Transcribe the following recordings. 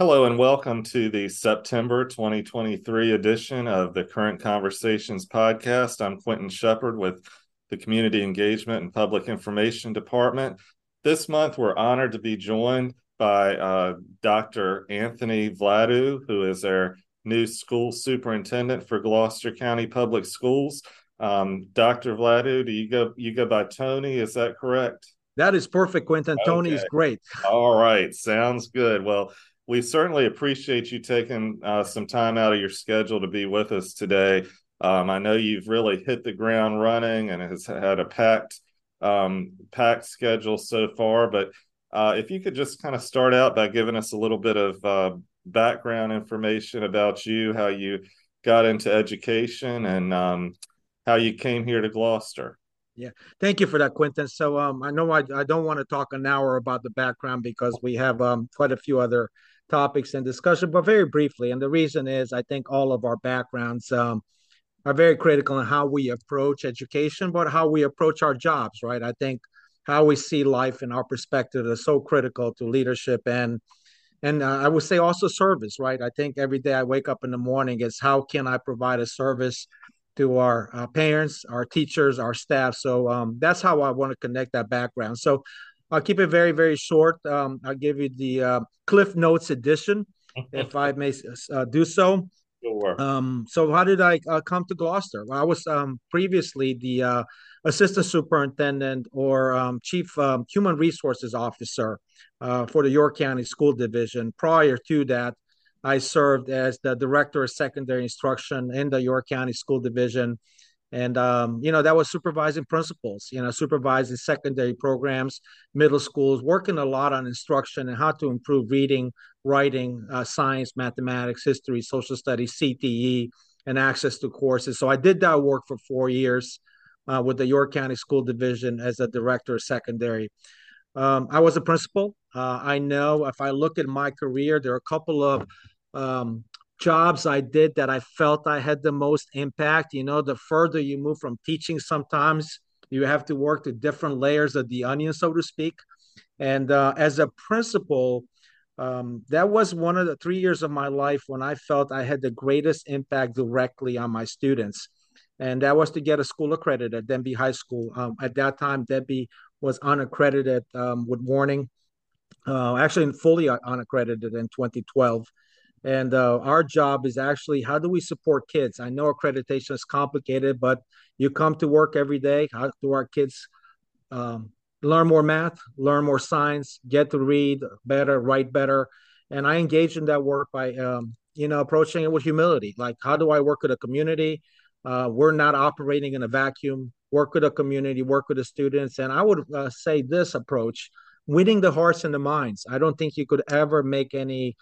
Hello and welcome to the September 2023 edition of the Current Conversations podcast. I'm Quentin Shepard with the Community Engagement and Public Information Department. This month, we're honored to be joined by uh, Dr. Anthony Vladu, who is our new school superintendent for Gloucester County Public Schools. Um, Dr. Vladu, do you go you go by Tony? Is that correct? That is perfect, Quentin. Tony is great. All right, sounds good. Well, we certainly appreciate you taking uh, some time out of your schedule to be with us today. Um, I know you've really hit the ground running and has had a packed um, packed schedule so far. But uh, if you could just kind of start out by giving us a little bit of uh, background information about you, how you got into education, and um, how you came here to Gloucester. Yeah, thank you for that, Quentin. So um, I know I, I don't want to talk an hour about the background because we have um, quite a few other topics and discussion, but very briefly. And the reason is I think all of our backgrounds um, are very critical in how we approach education, but how we approach our jobs, right? I think how we see life and our perspective is so critical to leadership and and uh, I would say also service, right? I think every day I wake up in the morning is how can I provide a service to our uh, parents, our teachers, our staff. So um, that's how I want to connect that background. So I'll keep it very, very short. Um, I'll give you the uh, Cliff Notes edition, if I may uh, do so. Sure. Um, so, how did I uh, come to Gloucester? Well, I was um, previously the uh, assistant superintendent or um, chief um, human resources officer uh, for the York County School Division. Prior to that, I served as the director of secondary instruction in the York County School Division and um, you know that was supervising principals you know supervising secondary programs middle schools working a lot on instruction and how to improve reading writing uh, science mathematics history social studies cte and access to courses. So i did that work for four years uh, with the york county school division as a director of secondary. Um, i was a principal. Uh, i know if i look at my career there are a couple of um, jobs I did that I felt I had the most impact. You know, the further you move from teaching, sometimes you have to work the different layers of the onion, so to speak. And uh, as a principal, um, that was one of the three years of my life when I felt I had the greatest impact directly on my students. And that was to get a school accredited at Denbigh High School. Um, at that time, Denbigh was unaccredited um, with warning, uh, actually fully unaccredited in 2012. And uh, our job is actually how do we support kids? I know accreditation is complicated, but you come to work every day. How do our kids um, learn more math, learn more science, get to read better, write better? And I engage in that work by, um, you know, approaching it with humility. Like, how do I work with a community? Uh, we're not operating in a vacuum. Work with a community, work with the students. And I would uh, say this approach winning the hearts and the minds. I don't think you could ever make any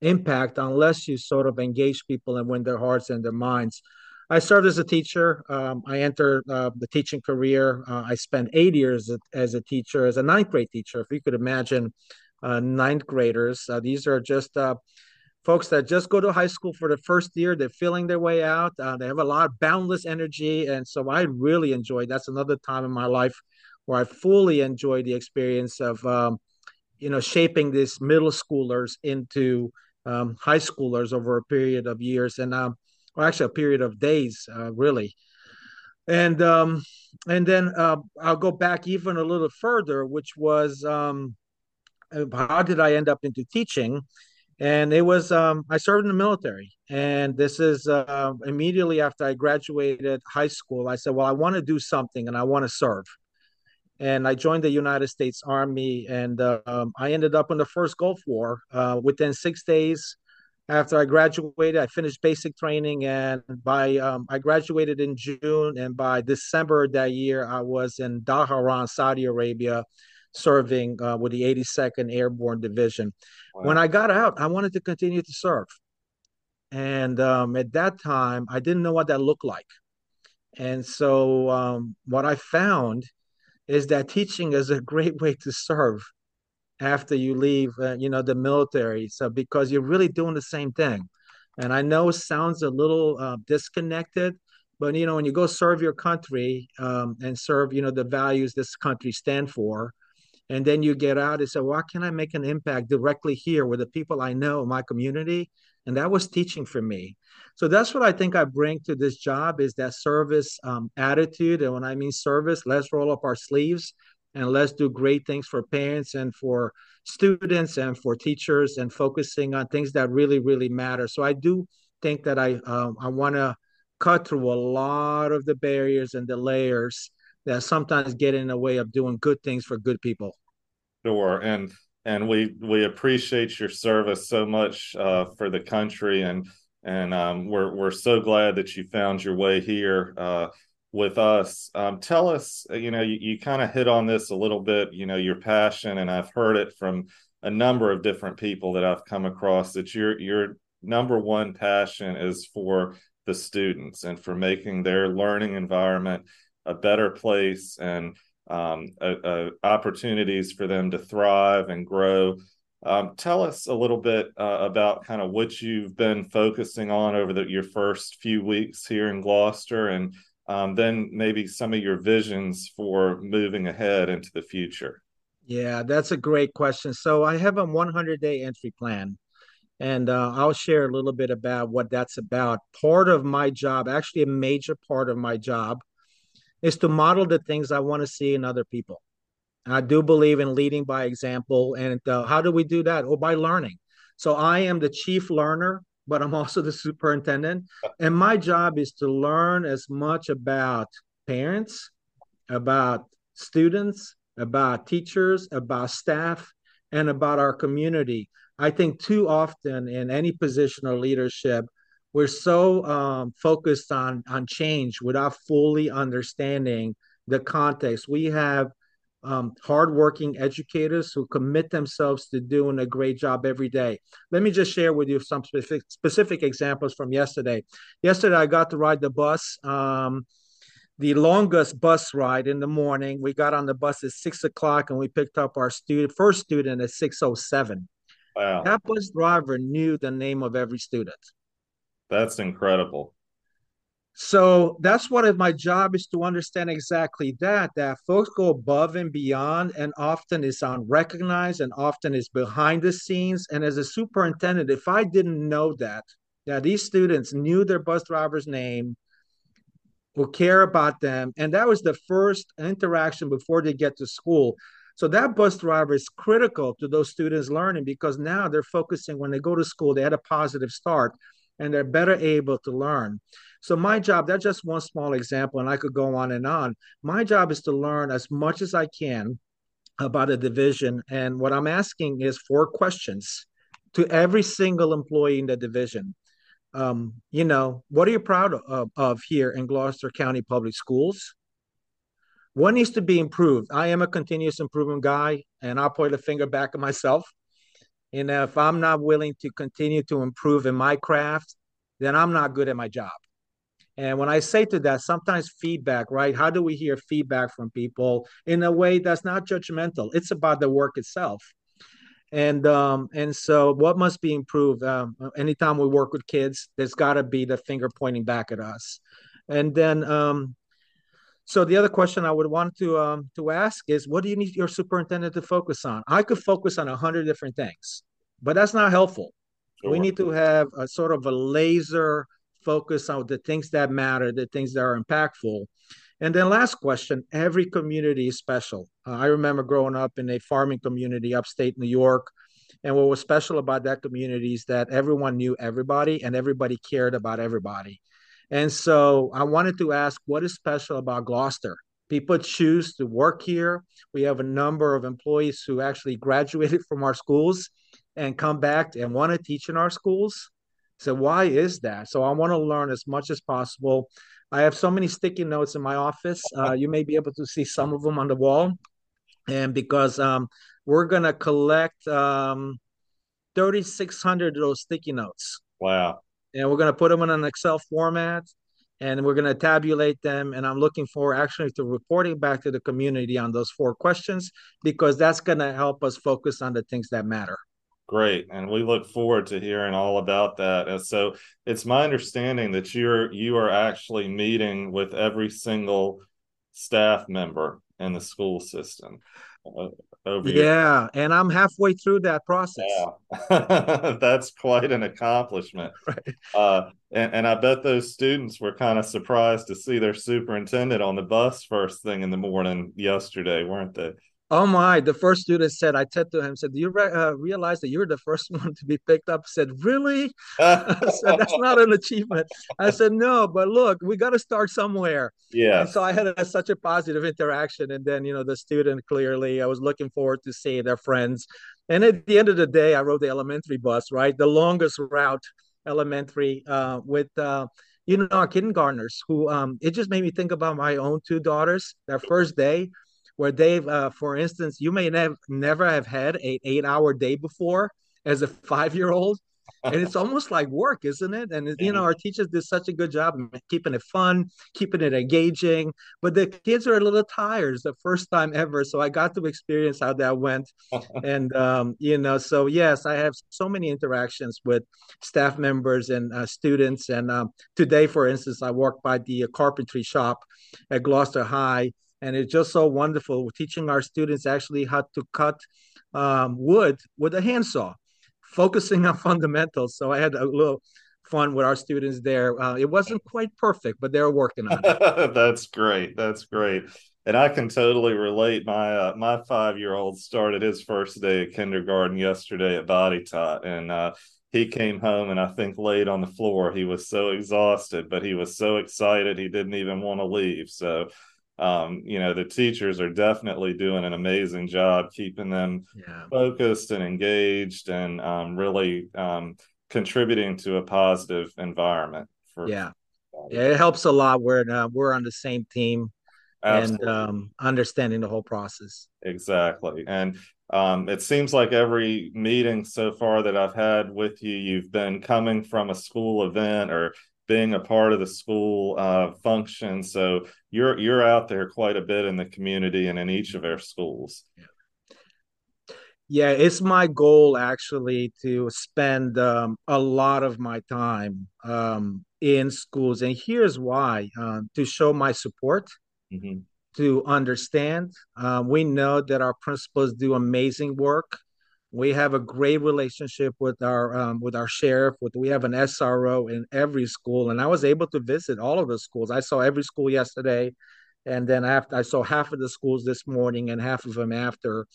impact unless you sort of engage people and win their hearts and their minds. I served as a teacher. Um, I entered uh, the teaching career. Uh, I spent eight years as a teacher, as a ninth grade teacher. If you could imagine, uh, ninth graders. Uh, these are just uh, folks that just go to high school for the first year. They're feeling their way out. Uh, they have a lot of boundless energy, and so I really enjoyed. That's another time in my life where I fully enjoyed the experience of, um, you know, shaping these middle schoolers into um, high schoolers over a period of years and um, well, actually a period of days, uh, really. And um, and then uh, I'll go back even a little further, which was um, how did I end up into teaching? And it was um, I served in the military, and this is uh, immediately after I graduated high school. I said, well, I want to do something, and I want to serve and I joined the United States Army, and uh, um, I ended up in the first Gulf War. Uh, within six days after I graduated, I finished basic training, and by um, I graduated in June, and by December that year, I was in Dhahran, Saudi Arabia, serving uh, with the 82nd Airborne Division. Wow. When I got out, I wanted to continue to serve, and um, at that time, I didn't know what that looked like, and so um, what I found is that teaching is a great way to serve after you leave uh, you know the military so because you're really doing the same thing and i know it sounds a little uh, disconnected but you know when you go serve your country um, and serve you know the values this country stand for and then you get out and say, "Why can I make an impact directly here with the people I know, in my community?" And that was teaching for me. So that's what I think I bring to this job is that service um, attitude. And when I mean service, let's roll up our sleeves and let's do great things for parents and for students and for teachers and focusing on things that really really matter so i do think that i um, i want to cut through a lot of the barriers and the layers that sometimes get in the way of doing good things for good people sure and and we we appreciate your service so much uh, for the country and and um, we're we're so glad that you found your way here uh, with us. Um, tell us, uh, you know, you, you kind of hit on this a little bit, you know, your passion, and I've heard it from a number of different people that I've come across that your your number one passion is for the students and for making their learning environment a better place and um, a, a opportunities for them to thrive and grow. Um, tell us a little bit uh, about kind of what you've been focusing on over the, your first few weeks here in Gloucester and um, then maybe some of your visions for moving ahead into the future. Yeah, that's a great question. So I have a 100 day entry plan, and uh, I'll share a little bit about what that's about. Part of my job, actually, a major part of my job, is to model the things I want to see in other people. I do believe in leading by example. And uh, how do we do that? Oh, by learning. So I am the chief learner but I'm also the superintendent. And my job is to learn as much about parents, about students, about teachers, about staff, and about our community. I think too often in any position of leadership, we're so um, focused on on change without fully understanding the context. We have um, hardworking educators who commit themselves to doing a great job every day. Let me just share with you some specific, specific examples from yesterday. Yesterday, I got to ride the bus. Um, the longest bus ride in the morning. We got on the bus at six o'clock and we picked up our student first student at six oh seven. Wow! That bus driver knew the name of every student. That's incredible. So that's what my job is to understand exactly that, that folks go above and beyond and often is unrecognized and often is behind the scenes. And as a superintendent, if I didn't know that, that these students knew their bus driver's name, will care about them. And that was the first interaction before they get to school. So that bus driver is critical to those students learning because now they're focusing when they go to school, they had a positive start and they're better able to learn. So my job, that's just one small example, and I could go on and on. My job is to learn as much as I can about a division. And what I'm asking is four questions to every single employee in the division. Um, you know, what are you proud of, of here in Gloucester County Public Schools? What needs to be improved? I am a continuous improvement guy, and I'll point a finger back at myself. And if I'm not willing to continue to improve in my craft, then I'm not good at my job. And when I say to that, sometimes feedback, right? How do we hear feedback from people in a way that's not judgmental? It's about the work itself. And um, and so what must be improved? Um, anytime we work with kids, there's got to be the finger pointing back at us. And then um, so the other question I would want to um, to ask is, what do you need your superintendent to focus on? I could focus on a hundred different things, but that's not helpful. Sure. We need to have a sort of a laser focus on the things that matter, the things that are impactful. And then last question, every community is special. Uh, I remember growing up in a farming community upstate New York. And what was special about that community is that everyone knew everybody and everybody cared about everybody. And so I wanted to ask what is special about Gloucester? People choose to work here. We have a number of employees who actually graduated from our schools and come back and want to teach in our schools. So why is that? So I want to learn as much as possible. I have so many sticky notes in my office. Uh, you may be able to see some of them on the wall. And because um, we're going to collect um, 3,600 of those sticky notes. Wow. And we're going to put them in an Excel format and we're going to tabulate them. And I'm looking forward actually to reporting back to the community on those four questions because that's going to help us focus on the things that matter. Great, and we look forward to hearing all about that. And so, it's my understanding that you're you are actually meeting with every single staff member in the school system. over yeah, and I'm halfway through that process. Yeah, that's quite an accomplishment. Right. Uh, and, and I bet those students were kind of surprised to see their superintendent on the bus first thing in the morning yesterday, weren't they? Oh my! The first student said, "I said to him, said, do you re- uh, realize that you're the first one to be picked up?" I said, "Really?" I said, "That's not an achievement." I said, "No, but look, we got to start somewhere." Yeah. And so I had a, such a positive interaction, and then you know the student clearly, I was looking forward to seeing their friends. And at the end of the day, I rode the elementary bus, right, the longest route, elementary, uh, with. Uh, you know, our kindergartners who um, it just made me think about my own two daughters. Their first day, where they've, uh, for instance, you may nev- never have had a eight hour day before as a five year old. and it's almost like work, isn't it? And you know, our teachers did such a good job keeping it fun, keeping it engaging. But the kids are a little tired. It's the first time ever, so I got to experience how that went. and um, you know, so yes, I have so many interactions with staff members and uh, students. And um, today, for instance, I walked by the carpentry shop at Gloucester High and it's just so wonderful We're teaching our students actually how to cut um, wood with a handsaw focusing on fundamentals. So i had a little fun with our students there. Uh, it wasn't quite perfect but they're working on it. That's great. That's great. And i can totally relate. My uh, my five year old started his first day of kindergarten yesterday at Botetourt and uh, he came home and I think laid on the floor. He was so exhausted, but he was so excited he didn't even want to leave. So um, you know the teachers are definitely doing an amazing job keeping them yeah. focused and engaged and um, really um, contributing to a positive environment for yeah yeah it helps a lot we're uh, we're on the same team Absolutely. and um, understanding the whole process exactly and um, it seems like every meeting so far that I've had with you, you've been coming from a school event or being a part of the school uh, function. So you're you're out there quite a bit in the community and in each of our schools. Yeah, it's my goal actually to spend um, a lot of my time um, in schools, and here's why: uh, to show my support. Mm-hmm. To understand, uh, we know that our principals do amazing work we have a great relationship with our um, with our sheriff. With we have an SRO in every school, and I was able to visit all of the schools. I saw every school yesterday, and then after I saw half of the schools this morning and half of them after.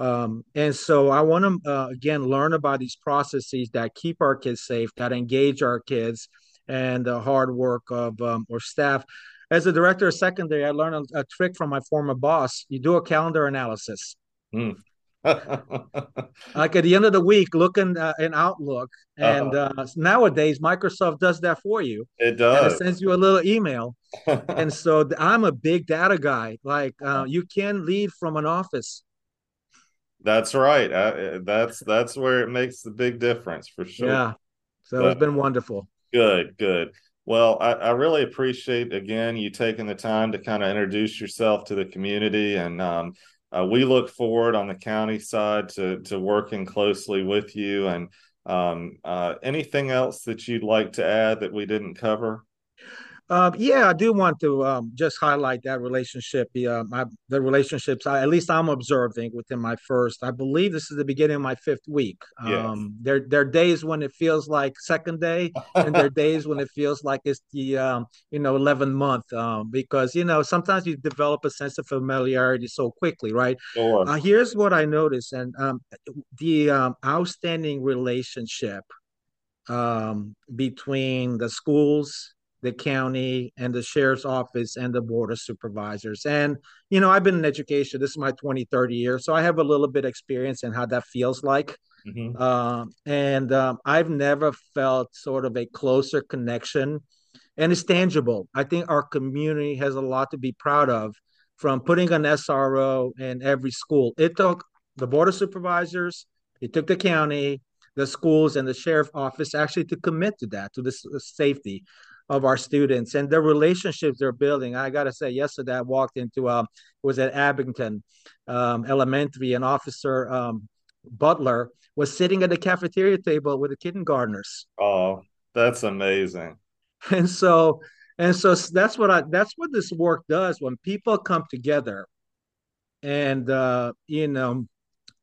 Um, and so I want to uh, again learn about these processes that keep our kids safe, that engage our kids, and the hard work of um, our staff. As a director of secondary, I learned a, a, trick from my former boss. You do a calendar analysis. Mm. like at the end of the week, looking uh, in Outlook, and uh-huh. uh, nowadays Microsoft does that for you. It does. it sends you a little email, and so I'm a big data guy. Like uh, you can lead from an office. That's right. Uh, that's that's where it makes the big difference for sure. Yeah. So but, it's been wonderful. Good, good. Well, I, I, really appreciate again you taking the time to kind of introduce yourself to the community and um, uh, we look forward on the county side to to working closely with you. And um, uh, anything else that you'd like to add that we didn't cover? Uh, yeah, I do want to um, just highlight that relationship. The, uh, my, the relationships, I, at least I'm observing within my first. I believe this is the beginning of my fifth week. Yes. Um, there, there are days when it feels like second day, and there are days when it feels like it's the um, you know 11th month. Um, because you know sometimes you develop a sense of familiarity so quickly, right? Sure. Uh, here's what I noticed, and um, the um, outstanding relationship um, between the schools the county and the sheriff's office and the board of supervisors. And, you know, I've been in education. This is my 20, 30 year. So I have a little bit experience in how that feels like. Mm-hmm. Uh, and um, I've never felt sort of a closer connection and it's tangible. I think our community has a lot to be proud of from putting an SRO in every school. It took the board of supervisors, it took the county, the schools, and the sheriff office actually to commit to that, to this safety of our students and the relationships they're building. I got to say, yesterday I walked into um, was at Abingdon um, Elementary, and Officer um, Butler was sitting at the cafeteria table with the kindergartners. Oh, that's amazing. And so, and so that's what I that's what this work does when people come together and uh, you know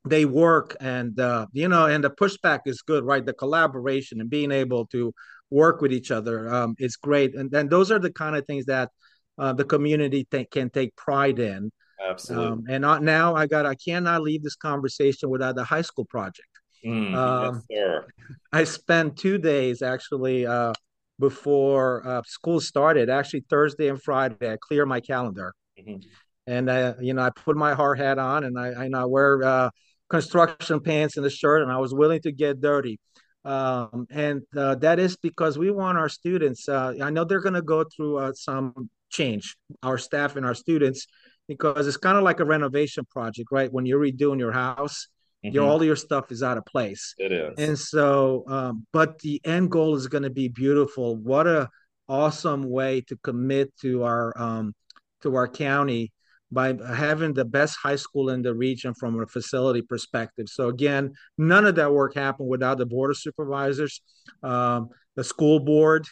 they work and uh, you know and the pushback is good right the collaboration and being able to work with each other um, is great. And then those are the kind of things that uh, the community th- can take pride in. Absolutely. Um, and now i got i cannot leave this conversation without the high school project. Mm, um, yes, i spent two days actually uh, before uh, school started actually thursday and friday i clear my calendar. Mm-hmm. and I, you know i put my hard hat on and i, I, I wear uh, construction pants and a shirt, and I was willing to get dirty. Um, and uh, that is because we want our students. Uh, I know they're going to go through uh, some change, our staff and our students, because it's kind of like a renovation project, right? When you're redoing your house, mm-hmm. your all your stuff is out of place. It is. And so, um, but the end goal is going to be beautiful. What a awesome way to commit to our um, to our county by having the best high school in the region from a facility perspective. So again, none of that work happened without the board of supervisors, um, the school board,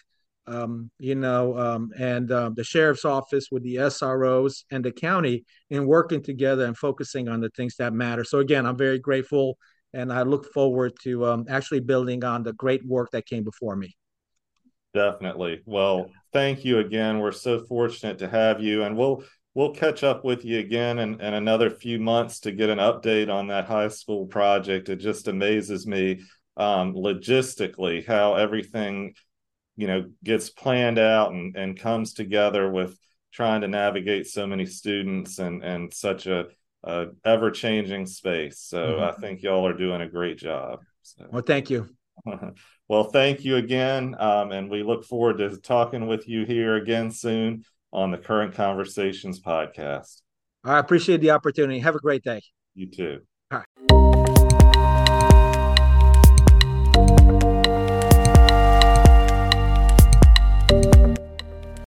um, you know, um, and uh, the sheriff's office with the SROs and the county in working together and focusing on the things that matter. So again, I'm very grateful, and I look forward to um, actually building on the great work that came before me. Definitely. Well, thank you again. We're so fortunate to have you, and we'll we'll catch up with you again in, in another few months to get an update on that high school project. It just amazes me um, logistically how everything you know gets planned out and, and comes together with trying to navigate so many students and and such a, a ever changing space. So mm-hmm. I think y'all are doing a great job. So. Well, thank you. well, thank you again, um, and we look forward to talking with you here again soon on the Current Conversations podcast. I appreciate the opportunity. Have a great day. You too.